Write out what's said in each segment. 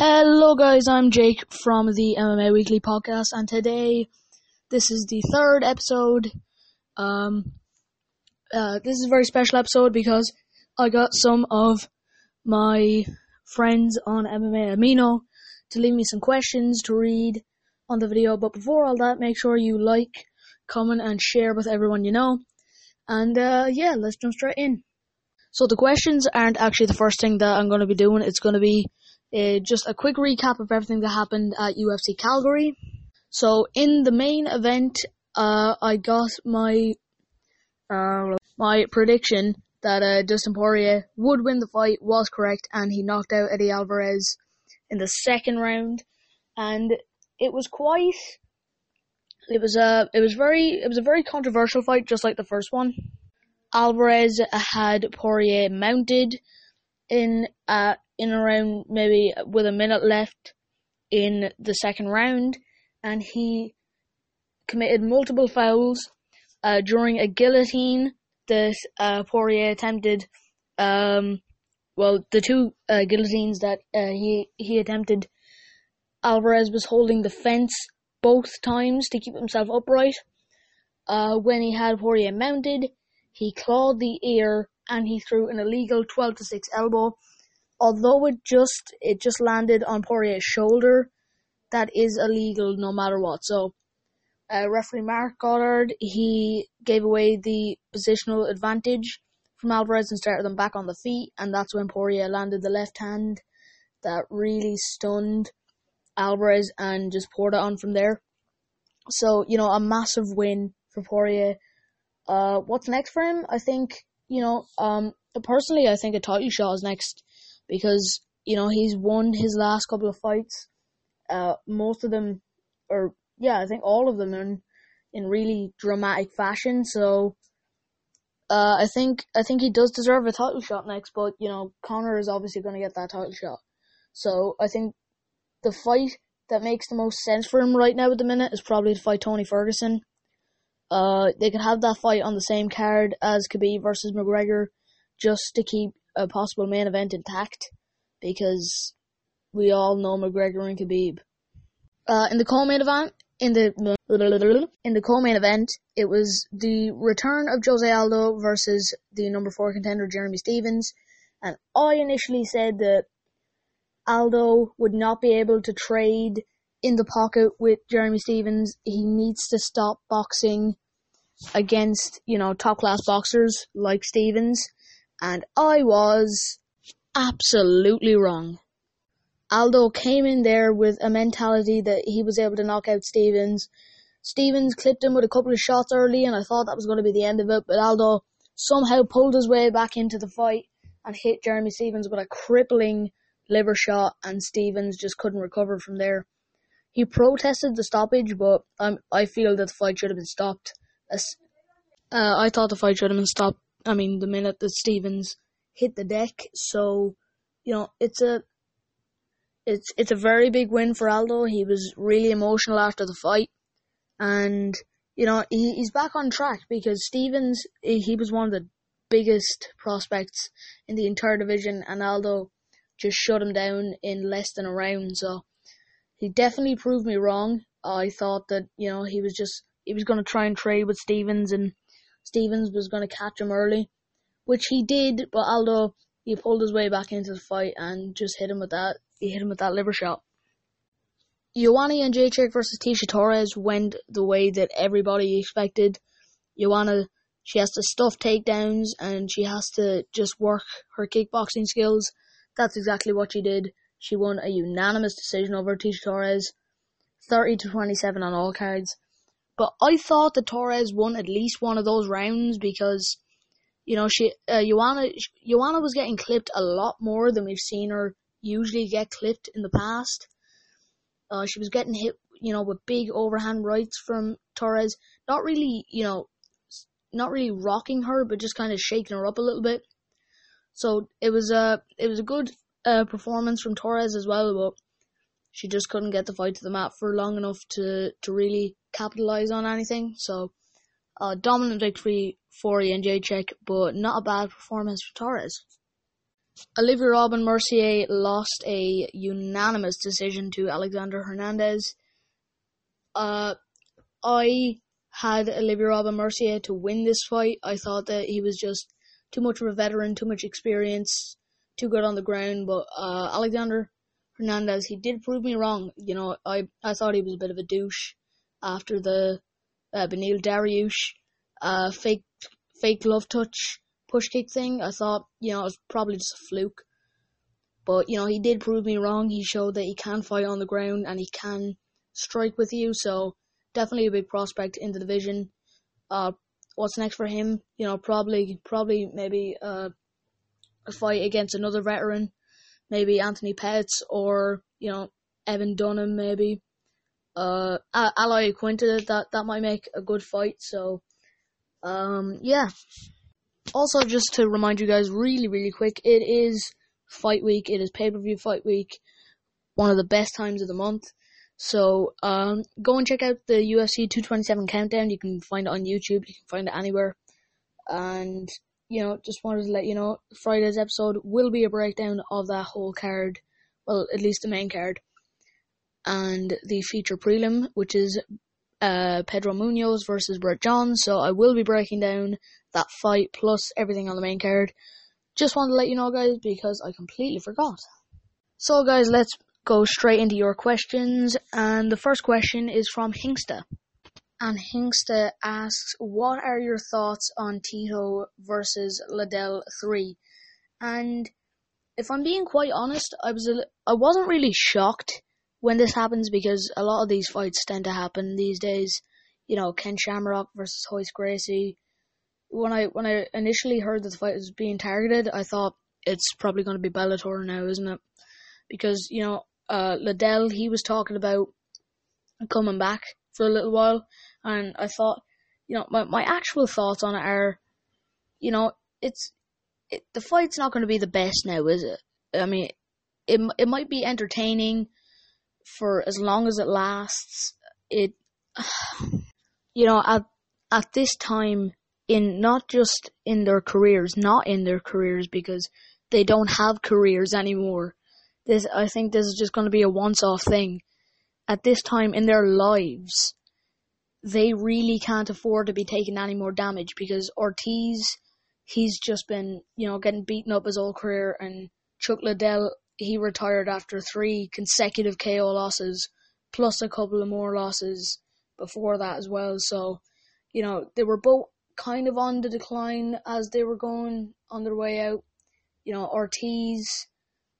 Hello, guys. I'm Jake from the MMA Weekly Podcast, and today this is the third episode. Um, uh, this is a very special episode because I got some of my friends on MMA Amino to leave me some questions to read on the video. But before all that, make sure you like, comment, and share with everyone you know. And uh, yeah, let's jump straight in. So the questions aren't actually the first thing that I'm going to be doing. It's going to be uh, just a quick recap of everything that happened at UFC Calgary. So in the main event, uh, I got my uh, my prediction that uh, Dustin Poirier would win the fight was correct, and he knocked out Eddie Alvarez in the second round, and it was quite. It was a it was very it was a very controversial fight, just like the first one. Alvarez had Poirier mounted in uh in around maybe with a minute left in the second round, and he committed multiple fouls uh, during a guillotine that uh, Poirier attempted. Um, well, the two uh, guillotines that uh, he he attempted, Alvarez was holding the fence both times to keep himself upright. Uh, when he had Poirier mounted, he clawed the ear and he threw an illegal 12 to 6 elbow. Although it just it just landed on Poirier's shoulder, that is illegal no matter what. So, uh, referee Marc Goddard he gave away the positional advantage from Alvarez and started them back on the feet, and that's when Poirier landed the left hand that really stunned Alvarez and just poured it on from there. So you know a massive win for Poirier. Uh, what's next for him? I think you know, um, personally, I think a title shot is next because you know he's won his last couple of fights. Uh, most of them, or yeah, I think all of them in in really dramatic fashion. So, uh, I think I think he does deserve a title shot next. But you know, Conor is obviously going to get that title shot. So I think the fight that makes the most sense for him right now at the minute is probably to fight Tony Ferguson. Uh, they could have that fight on the same card as Khabib versus McGregor, just to keep a possible main event intact, because we all know McGregor and Khabib. Uh, in the co-main event, in the in the co-main event, it was the return of Jose Aldo versus the number four contender Jeremy Stephens, and I initially said that Aldo would not be able to trade in the pocket with Jeremy Stephens. He needs to stop boxing against, you know, top class boxers like Stephens. And I was absolutely wrong. Aldo came in there with a mentality that he was able to knock out Stephens. Stephens clipped him with a couple of shots early, and I thought that was going to be the end of it. But Aldo somehow pulled his way back into the fight and hit Jeremy Stephens with a crippling liver shot, and Stephens just couldn't recover from there. He protested the stoppage, but um, I feel that the fight should have been stopped. Uh, I thought the fight should have been stopped. I mean, the minute that Stephens hit the deck. So, you know, it's a it's it's a very big win for Aldo. He was really emotional after the fight, and you know he, he's back on track because Stephens he was one of the biggest prospects in the entire division, and Aldo just shut him down in less than a round. So he definitely proved me wrong. I thought that, you know, he was just, he was going to try and trade with Stephens and Stephens was going to catch him early, which he did, but Aldo, he pulled his way back into the fight and just hit him with that, he hit him with that liver shot. Joanna Jędrzejczyk versus Tecia Torres went the way that everybody expected. Joanna, she has to stuff takedowns and she has to just work her kickboxing skills. That's exactly what she did. She won a unanimous decision over Tecia Torres, 30 to 27 on all cards. But I thought that Torres won at least one of those rounds because, you know, she uh, Joanna Joanna was getting clipped a lot more than we've seen her usually get clipped in the past. Uh, she was getting hit, you know, with big overhand rights from Torres. Not really, you know, not really rocking her, but just kind of shaking her up a little bit. So it was a it was a good uh, performance from Torres as well, but she just couldn't get the fight to the mat for long enough to, to really capitalize on anything. So, uh, dominant victory for Jędrzejczyk, but not a bad performance for Torres. Olivier Aubin-Mercier lost a unanimous decision to Alexander Hernandez. Uh, I had Olivier Aubin-Mercier to win this fight. I thought that he was just too much of a veteran, too much experience, too good on the ground. But uh, Alexander Hernandez, he did prove me wrong. You know, I I thought he was a bit of a douche after the uh, Beneil Dariush uh, fake fake glove touch push kick thing. I thought you know it was probably just a fluke. But you know he did prove me wrong. He showed that he can fight on the ground and he can strike with you. So definitely a big prospect in the division. Uh, what's next for him? You know, probably, probably maybe uh, a fight against another veteran, maybe Anthony Pettis or you know Evan Dunham, maybe. Uh, Al Iaquinta, that that might make a good fight. So, um, yeah. Also, just to remind you guys, really, really quick, it is fight week. It is pay per view fight week. One of the best times of the month. So um, go and check out the UFC 227 countdown. You can find it on YouTube. You can find it anywhere. And you know, just wanted to let you know Friday's episode will be a breakdown of that whole card. Well, at least the main card. And the feature prelim, which is uh, Pedro Munhoz versus Brett Johns. So I will be breaking down that fight plus everything on the main card. Just wanted to let you know, guys, because I completely forgot. So, guys, let's go straight into your questions. And the first question is from Hinksta. And Hinksta asks, What are your thoughts on Tito versus Liddell 3? And if I'm being quite honest, I was a, I wasn't really shocked when this happens because a lot of these fights tend to happen these days. You know, Ken Shamrock versus Royce Gracie. When I when I initially heard that the fight was being targeted, I thought it's probably going to be Bellator now, isn't it? Because you know uh, Liddell, he was talking about coming back for a little while, and I thought, you know, my, my actual thoughts on it are, you know, it's it, the fight's not going to be the best now, is it? I mean, it it might be entertaining for as long as it lasts. It, you know, at at this time in not just in their careers, not in their careers because they don't have careers anymore. This, I think this is just going to be a once-off thing. At this time in their lives, they really can't afford to be taking any more damage because Ortiz, he's just been, you know, getting beaten up his whole career, and Chuck Liddell, he retired after three consecutive KO losses, plus a couple of more losses before that as well. So, you know, they were both kind of on the decline as they were going on their way out. You know, Ortiz,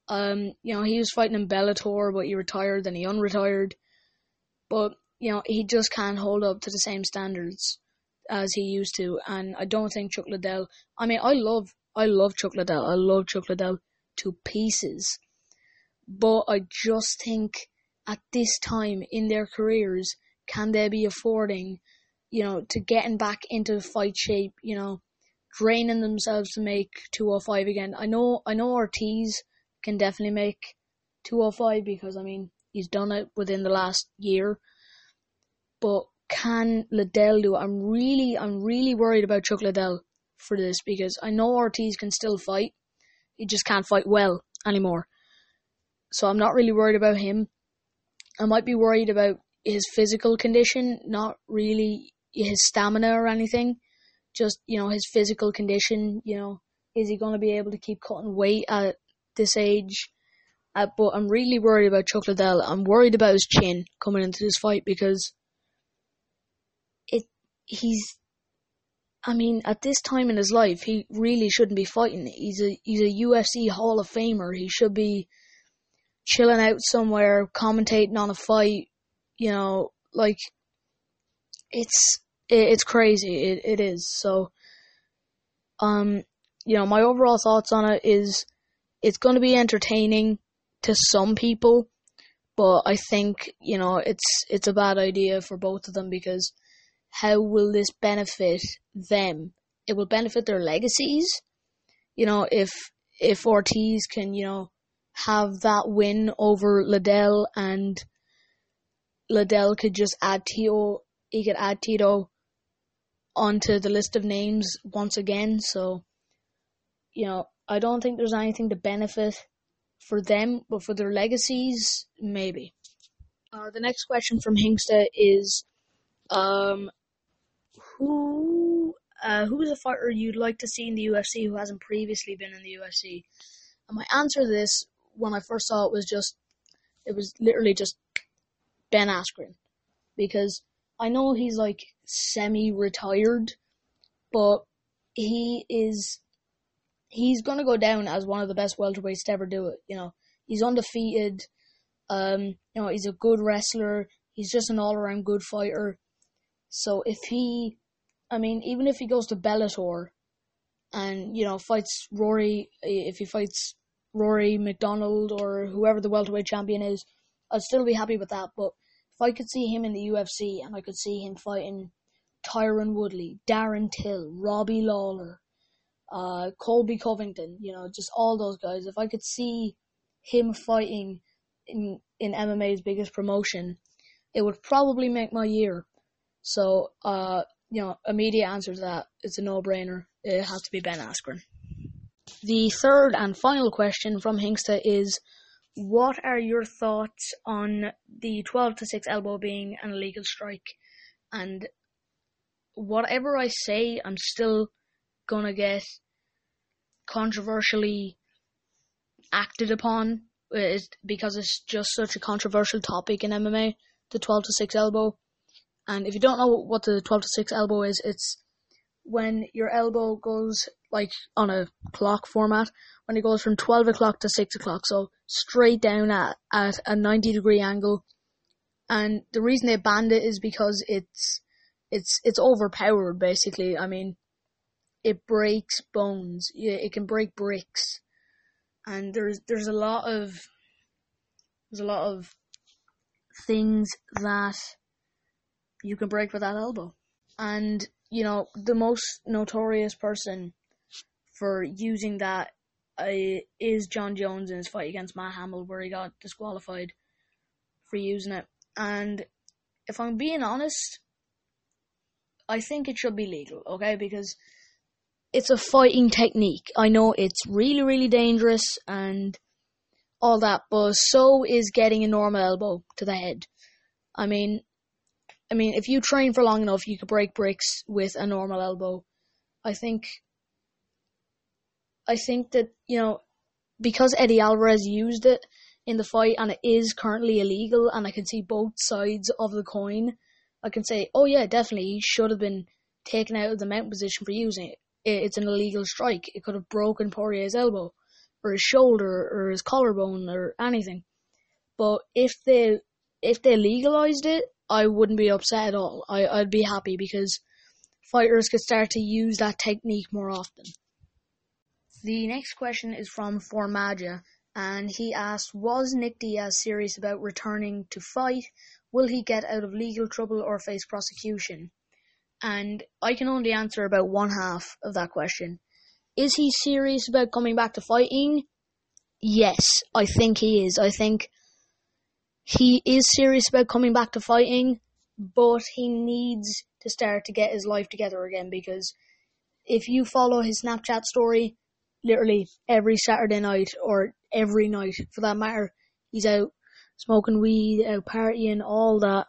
um, you know, he was fighting in Bellator, but he retired, then he unretired. But, you know, he just can't hold up to the same standards as he used to. And I don't think Chuck Liddell, I mean, I love, I love Chuck Liddell. I love Chuck Liddell to pieces. But I just think at this time in their careers, can they be affording, you know, to getting back into fight shape, you know, draining themselves to make 205 again? I know, I know Ortiz can definitely make 205 because I mean he's done it within the last year. But can Liddell do it? I'm really I'm really worried about Chuck Liddell for this because I know Ortiz can still fight. He just can't fight well anymore. So I'm not really worried about him. I might be worried about his physical condition, not really his stamina or anything. Just, you know, his physical condition, you know, is he going to be able to keep cutting weight at this age. Uh, but I'm really worried about Chuck Liddell. I'm worried about his chin coming into this fight because it he's I mean, at this time in his life, he really shouldn't be fighting. He's a he's a UFC Hall of Famer. He should be chilling out somewhere, commentating on a fight. You know, like it's it, it's crazy. It it is. So, um, you know, my overall thoughts on it is it's going to be entertaining to some people, but I think you know it's it's a bad idea for both of them because how will this benefit them? It will benefit their legacies. You know, if if Ortiz can you know have that win over Liddell and Liddell could just add Tito, he could add Tito onto the list of names once again. So, you know, I don't think there's anything to benefit for them, but for their legacies, maybe. Uh, the next question from Hingsta is, um, who uh, who is a fighter you'd like to see in the UFC who hasn't previously been in the UFC? And my answer to this, when I first saw it, was just, it was literally just Ben Askren, because I know he's like semi-retired, but he is he's gonna go down as one of the best welterweights to ever do it. You know, he's undefeated. Um, you know, he's a good wrestler. He's just an all-around good fighter. So if he, I mean, even if he goes to Bellator, and you know fights Rory, if he fights Rory MacDonald or whoever the welterweight champion is, I'd still be happy with that. But if I could see him in the UFC and I could see him fighting Tyron Woodley, Darren Till, Robbie Lawler, uh, Colby Covington, you know, just all those guys. If I could see him fighting in in MMA's biggest promotion, it would probably make my year. So, uh, you know, immediate answer to that, it's a no-brainer. It has to be Ben Askren. The third and final question from Hinksta is, what are your thoughts on the 12 to 6 elbow being an illegal strike? And whatever I say, I'm still gonna get controversially acted upon uh, is because it's just such a controversial topic in MMA, the 12 to 6 elbow. And if you don't know what the 12 to 6 elbow is, it's when your elbow goes like on a clock format, when it goes from 12 o'clock to 6 o'clock, so straight down at, at a 90 degree angle. And the reason they banned it is because it's, it's, it's overpowered basically. I mean, it breaks bones. Yeah, It can break bricks. And there's, there's a lot of, there's a lot of things that you can break with that elbow. And, you know, the most notorious person for using that uh, is Jon Jones in his fight against Matt Hamill, where he got disqualified for using it. And if I'm being honest, I think it should be legal, okay? Because it's a fighting technique. I know it's really, really dangerous and all that, but so is getting a normal elbow to the head. I mean, I mean, if you train for long enough, you could break bricks with a normal elbow. I think, I think that, you know, because Eddie Alvarez used it in the fight and it is currently illegal and I can see both sides of the coin, I can say, oh yeah, definitely, he should have been taken out of the mount position for using it. It's an illegal strike. It could have broken Poirier's elbow or his shoulder or his collarbone or anything. But if they if they legalized it, I wouldn't be upset at all. I, I'd be happy because fighters could start to use that technique more often. The next question is from Formaja, and he asks Was Nick Diaz serious about returning to fight? Will he get out of legal trouble or face prosecution? And I can only answer about one half of that question. Is he serious about coming back to fighting? Yes, I think he is. I think he is serious about coming back to fighting, but he needs to start to get his life together again because if you follow his Snapchat story, literally every Saturday night or every night for that matter, he's out smoking weed, out partying, all that.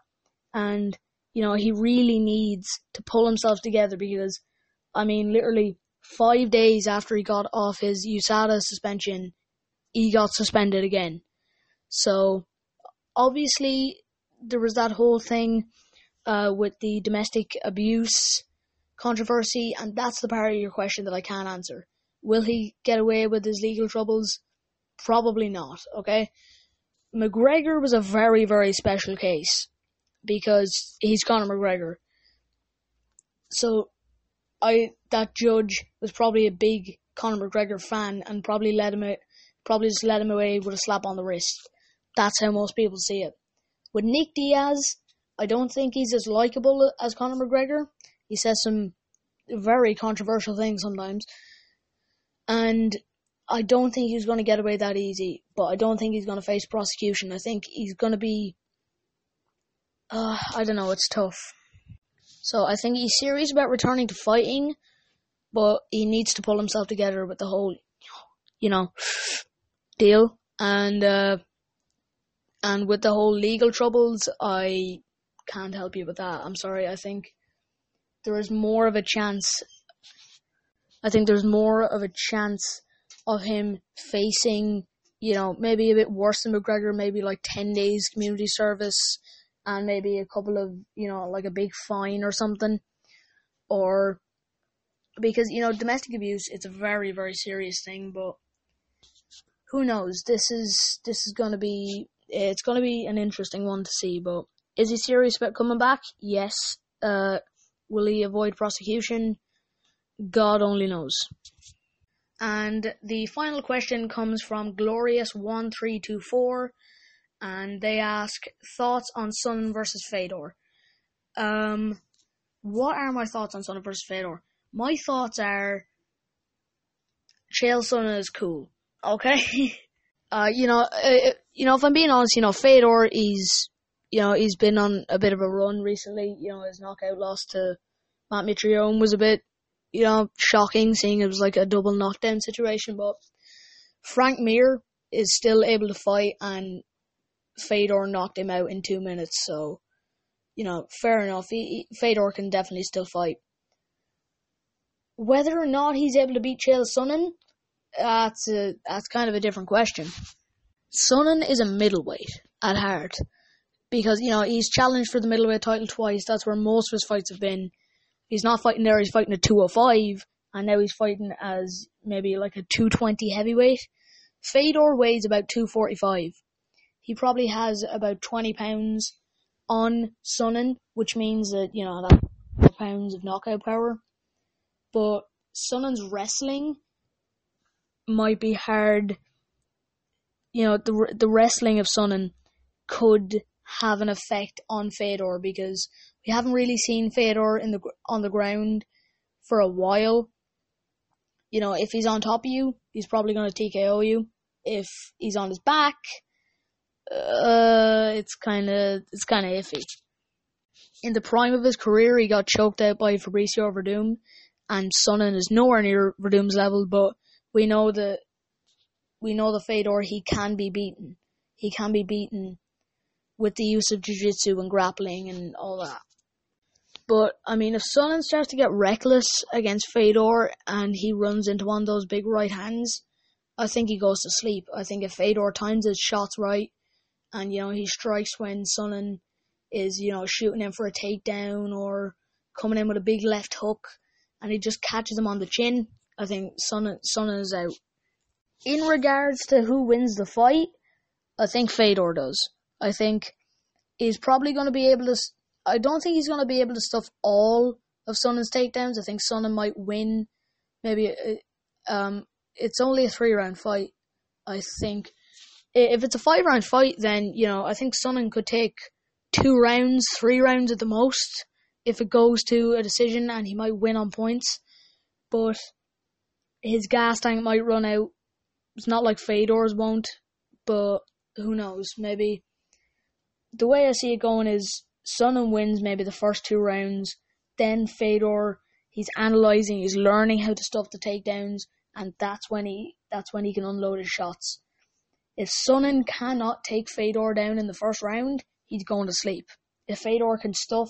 And, you know, he really needs to pull himself together because, I mean, literally five days after he got off his USADA suspension, he got suspended again. So, obviously there was that whole thing uh, with the domestic abuse controversy, and that's the part of your question that I can't answer. Will he get away with his legal troubles? Probably not, okay? McGregor was a very, very special case because he's Conor McGregor. So, I that judge was probably a big Conor McGregor fan and probably let him probably just let him away with a slap on the wrist. That's how most people see it. With Nick Diaz, I don't think he's as likable as Conor McGregor. He says some very controversial things sometimes. And I don't think he's going to get away that easy, but I don't think he's going to face prosecution. I think he's going to be. Uh, I don't know, it's tough. So I think he's serious about returning to fighting, but he needs to pull himself together with the whole you know, deal. And uh, and with the whole legal troubles, I can't help you with that. I'm sorry. I think there is more of a chance. I think there's more of a chance of him facing, you know, maybe a bit worse than McGregor, maybe like 10 days community service and maybe a couple of, you know, like a big fine or something. Or because, you know, domestic abuse, it's a very, very serious thing, but who knows? This is, this is going to be, it's to be an interesting one to see, but is he serious about coming back? Yes. Uh, will he avoid prosecution? God only knows. And the final question comes from Glorious1324, and they ask thoughts on Sonnen versus Fedor. Um, what are my thoughts on Sonnen versus Fedor? My thoughts are Chael Sonnen is cool. Okay? uh, you know, uh, you know, if I'm being honest, you know, Fedor, is, you know, he's been on a bit of a run recently. You know, his knockout loss to Matt Mitrione was a bit you know, shocking seeing it was like a double knockdown situation, but Frank Mir is still able to fight and Fedor knocked him out in two minutes, so you know, fair enough. He, he, Fedor can definitely still fight. Whether or not he's able to beat Chael Sonnen, that's a that's kind of a different question. Sonnen is a middleweight at heart because you know he's challenged for the middleweight title twice. That's where most of his fights have been. He's not fighting there, he's fighting at 205, and now he's fighting as maybe like a 220 heavyweight. Fedor weighs about 245. He probably has about 20 pounds on Sonnen, which means that, you know, that pounds of knockout power. But Sonnen's wrestling might be hard. You know, the the wrestling of Sonnen could have an effect on Fedor because we haven't really seen Fedor in the on the ground for a while. You know, if he's on top of you, he's probably going to TKO you. If he's on his back, uh, it's kind of it's kind of iffy. In the prime of his career, he got choked out by Fabricio Werdum, and Sonnen is nowhere near Werdum's level. But we know that we know the Fedor he can be beaten. He can be beaten with the use of jiu-jitsu and grappling and all that. But I mean, if Sonnen starts to get reckless against Fedor and he runs into one of those big right hands, I think he goes to sleep. I think if Fedor times his shots right, and you know he strikes when Sonnen is you know shooting him for a takedown or coming in with a big left hook, and he just catches him on the chin, I think Sonnen Sonnen is out. In regards to who wins the fight, I think Fedor does. I think he's probably going to be able to I don't think he's going to be able to stuff all of Sonnen's takedowns. I think Sonnen might win. Maybe uh, um, it's only a three round fight. I think if it's a five round fight, then you know I think Sonnen could take two rounds, three rounds at the most if it goes to a decision, and he might win on points. But his gas tank might run out. It's not like Fedor's won't, but who knows? Maybe the way I see it going is Sonnen wins maybe the first two rounds. Then Fedor, he's analyzing, he's learning how to stuff the takedowns, and that's when he that's when he can unload his shots. If Sonnen cannot take Fedor down in the first round, he's going to sleep. If Fedor can stuff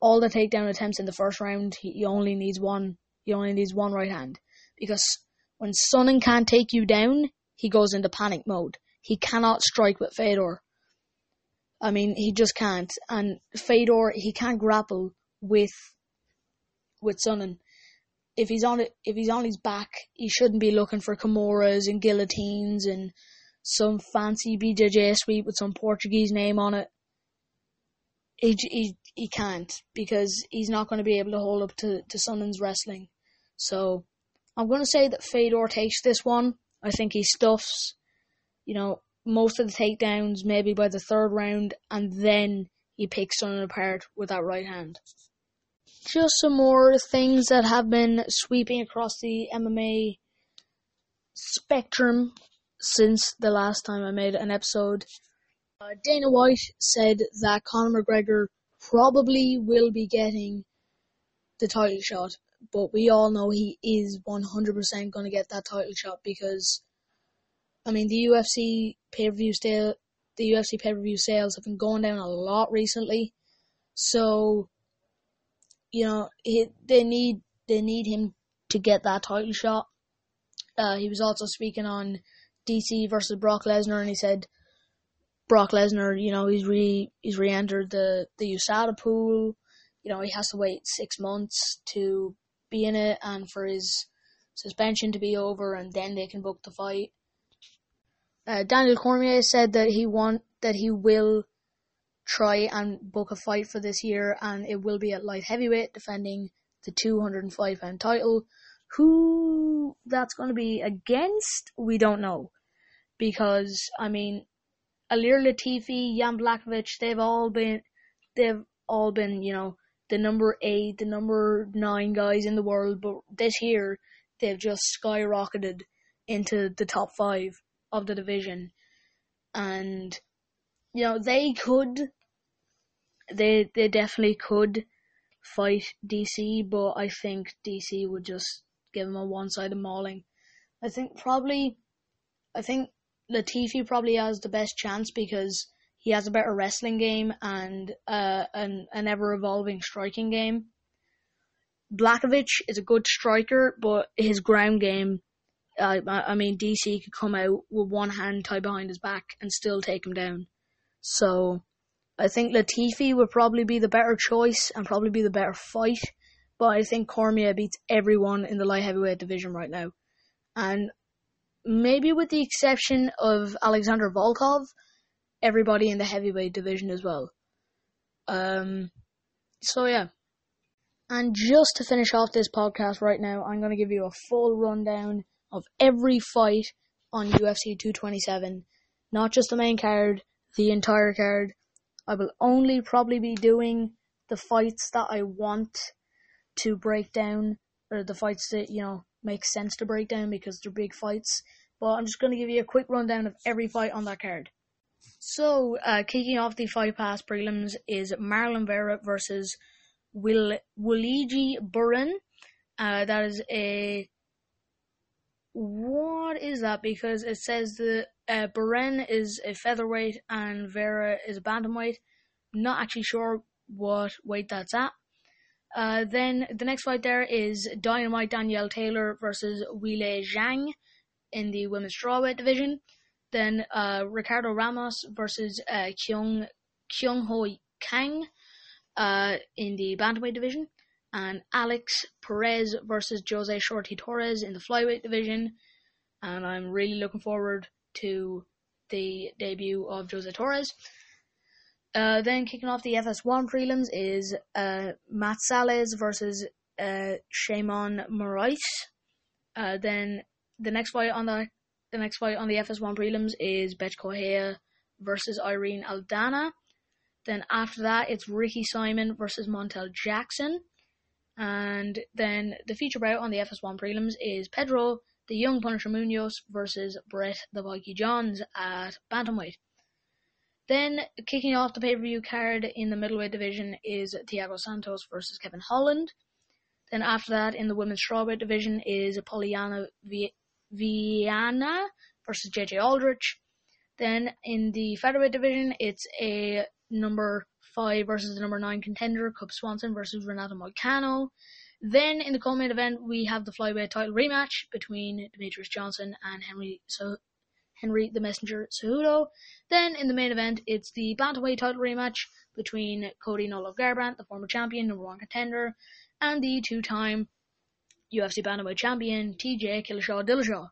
all the takedown attempts in the first round, he, only needs one. He only needs one right hand because when Sonnen can't take you down, he goes into panic mode. He cannot strike with Fedor. I mean, he just can't. And Fedor, he can't grapple with with Sonnen. If he's on it, if he's on his back, he shouldn't be looking for Kimuras and guillotines and some fancy BJJ sweep with some Portuguese name on it. He he he can't because he's not going to be able to hold up to to Sonnen's wrestling. So I'm going to say that Fedor takes this one. I think he stuffs, you know, most of the takedowns maybe by the third round, and then he picks Sonnen apart with that right hand. Just some more things that have been sweeping across the MMA spectrum since the last time I made an episode. Uh, Dana White said that Conor McGregor probably will be getting the title shot, but we all know he is 100% going to get that title shot because I mean, the UFC pay per view sale, the UFC pay per view sales have been going down a lot recently. So, you know, he, they need they need him to get that title shot. Uh, he was also speaking on DC versus Brock Lesnar, and he said Brock Lesnar, you know, he's re he's re-entered the the USADA pool. You know, he has to wait six months to be in it, and for his suspension to be over, and then they can book the fight. Uh, Daniel Cormier said that he want that he will try and book a fight for this year, and it will be at light heavyweight, defending the 205 pound title. Who that's going to be against, we don't know, because I mean, Ilir Latifi, Jan Blachowicz, they've all been, they've all been, you know, the number eight, the number nine guys in the world, but this year they've just skyrocketed into the top five of the division, and you know they could, they they definitely could fight DC, but I think DC would just give him a one-sided mauling. I think probably, I think Latifi probably has the best chance because he has a better wrestling game and uh, an, an ever evolving striking game. Blachowicz is a good striker, but his ground game, uh, I mean, DC could come out with one hand tied behind his back and still take him down. So, I think Latifi would probably be the better choice and probably be the better fight. But I think Cormier beats everyone in the light heavyweight division right now. And maybe with the exception of Alexander Volkov, everybody in the heavyweight division as well. Um, so yeah. And just to finish off this podcast right now, I'm going to give you a full rundown of every fight on UFC 227. Not just the main card, the entire card. I will only probably be doing the fights that I want to break down, or the fights that, you know, make sense to break down because they're big fights. But I'm just going to give you a quick rundown of every fight on that card. So, uh, kicking off the Fight Pass prelims is Marlon Vera versus Will Wuliji Buren. Uh, that is a what is that? Because it says that uh, Buren is a featherweight and Vera is a bantamweight. Not actually sure what weight that's at. Uh, then the next fight there is Dynamite Danielle Taylor versus Weili Zhang in the women's strawweight division. Then uh, Ricardo Ramos versus uh, Kyung Kyung Ho Kang uh, in the bantamweight division, and Alex Perez versus Jose Shorty Torres in the flyweight division. And I'm really looking forward to the debut of Jose Torres. Uh, then kicking off the FS1 prelims is uh, Matt Sayles versus uh, Moraes. Uh, then the next fight on the the next fight on the FS1 prelims is Bethe Correia versus Irene Aldana. Then after that, it's Ricky Simon versus Montel Jackson. And then the feature bout on the FS1 prelims is Pedro the Young Punisher Munhoz versus Brett the Viking Johns at Bantamweight. Then kicking off the pay-per-view card in the middleweight division is Thiago Santos versus Kevin Holland. Then after that, in the women's strawweight division is Polyana Viana versus JJ Aldrich. Then in the featherweight division, it's a number five versus the number nine contender, Cub Swanson versus Renato Moicano. Then in the co-main event, we have the flyweight title rematch between Demetrious Johnson and Henry so Henry the Messenger Cejudo. Then in the main event, it's the bantamweight title rematch between Cody No Garbrandt, the former champion, number one contender, and the two-time UFC Bantamweight Champion, TJ Killashaw Dillashaw.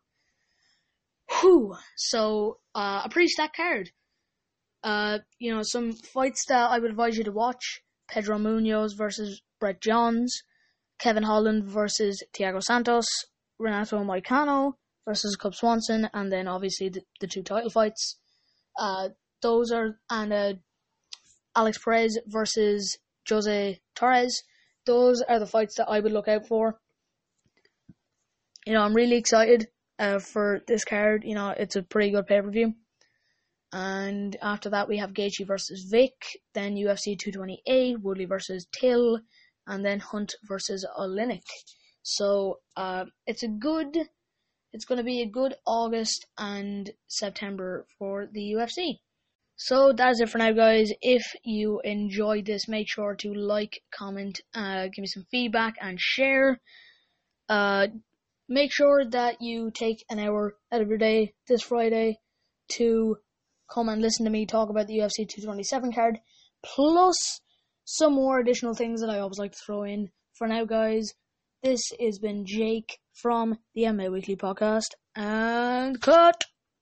Whew. So, uh, a pretty stacked card. Uh, you know, some fights that I would advise you to watch. Pedro Munhoz versus Brett Johns. Kevin Holland versus Thiago Santos. Renato Moicano versus Cub Swanson. And then obviously the, the two title fights. Uh, those are, and, uh, Alex Perez versus Jose Torres. Those are the fights that I would look out for you know, I'm really excited uh, for this card. You know, it's a pretty good pay per view. And after that, we have Gaethje versus Vick, then UFC 228, Woodley versus Till, and then Hunt versus Oleinik. So uh, it's a good, it's going to be a good August and September for the UFC. So that's it for now, guys. If you enjoyed this, make sure to like, comment, uh, give me some feedback, and share. Uh, make sure that you take an hour out of your day this Friday to come and listen to me talk about the UFC 227 card, plus some more additional things that I always like to throw in. For now, guys, this has been Jake from the MMA Weekly Podcast, and cut!